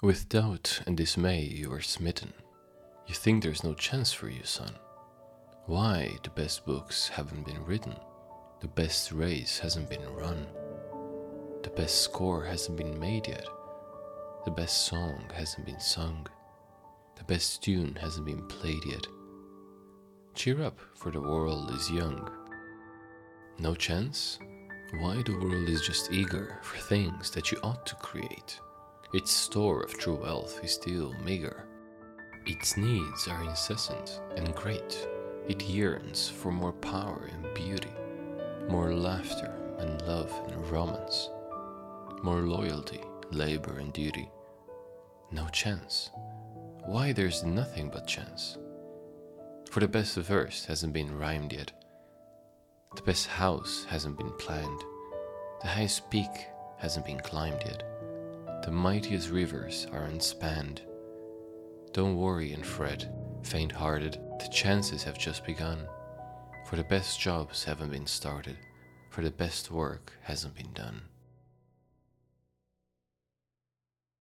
With doubt and dismay you are smitten. You think there's no chance for you, son. Why the best books haven't been written, the best race hasn't been run, the best score hasn't been made yet, the best song hasn't been sung, the best tune hasn't been played yet. Cheer up, for the world is young. No chance? Why the world is just eager for things that you ought to create. Its store of true wealth is still meager. Its needs are incessant and great. It yearns for more power and beauty, more laughter and love and romance, more loyalty, labor and duty. No chance. Why there's nothing but chance. For the best verse hasn't been rhymed yet. The best house hasn't been planned. The highest peak hasn't been climbed yet. The mightiest rivers are unspanned. Don't worry and fret, faint hearted, the chances have just begun. For the best jobs haven't been started, for the best work hasn't been done.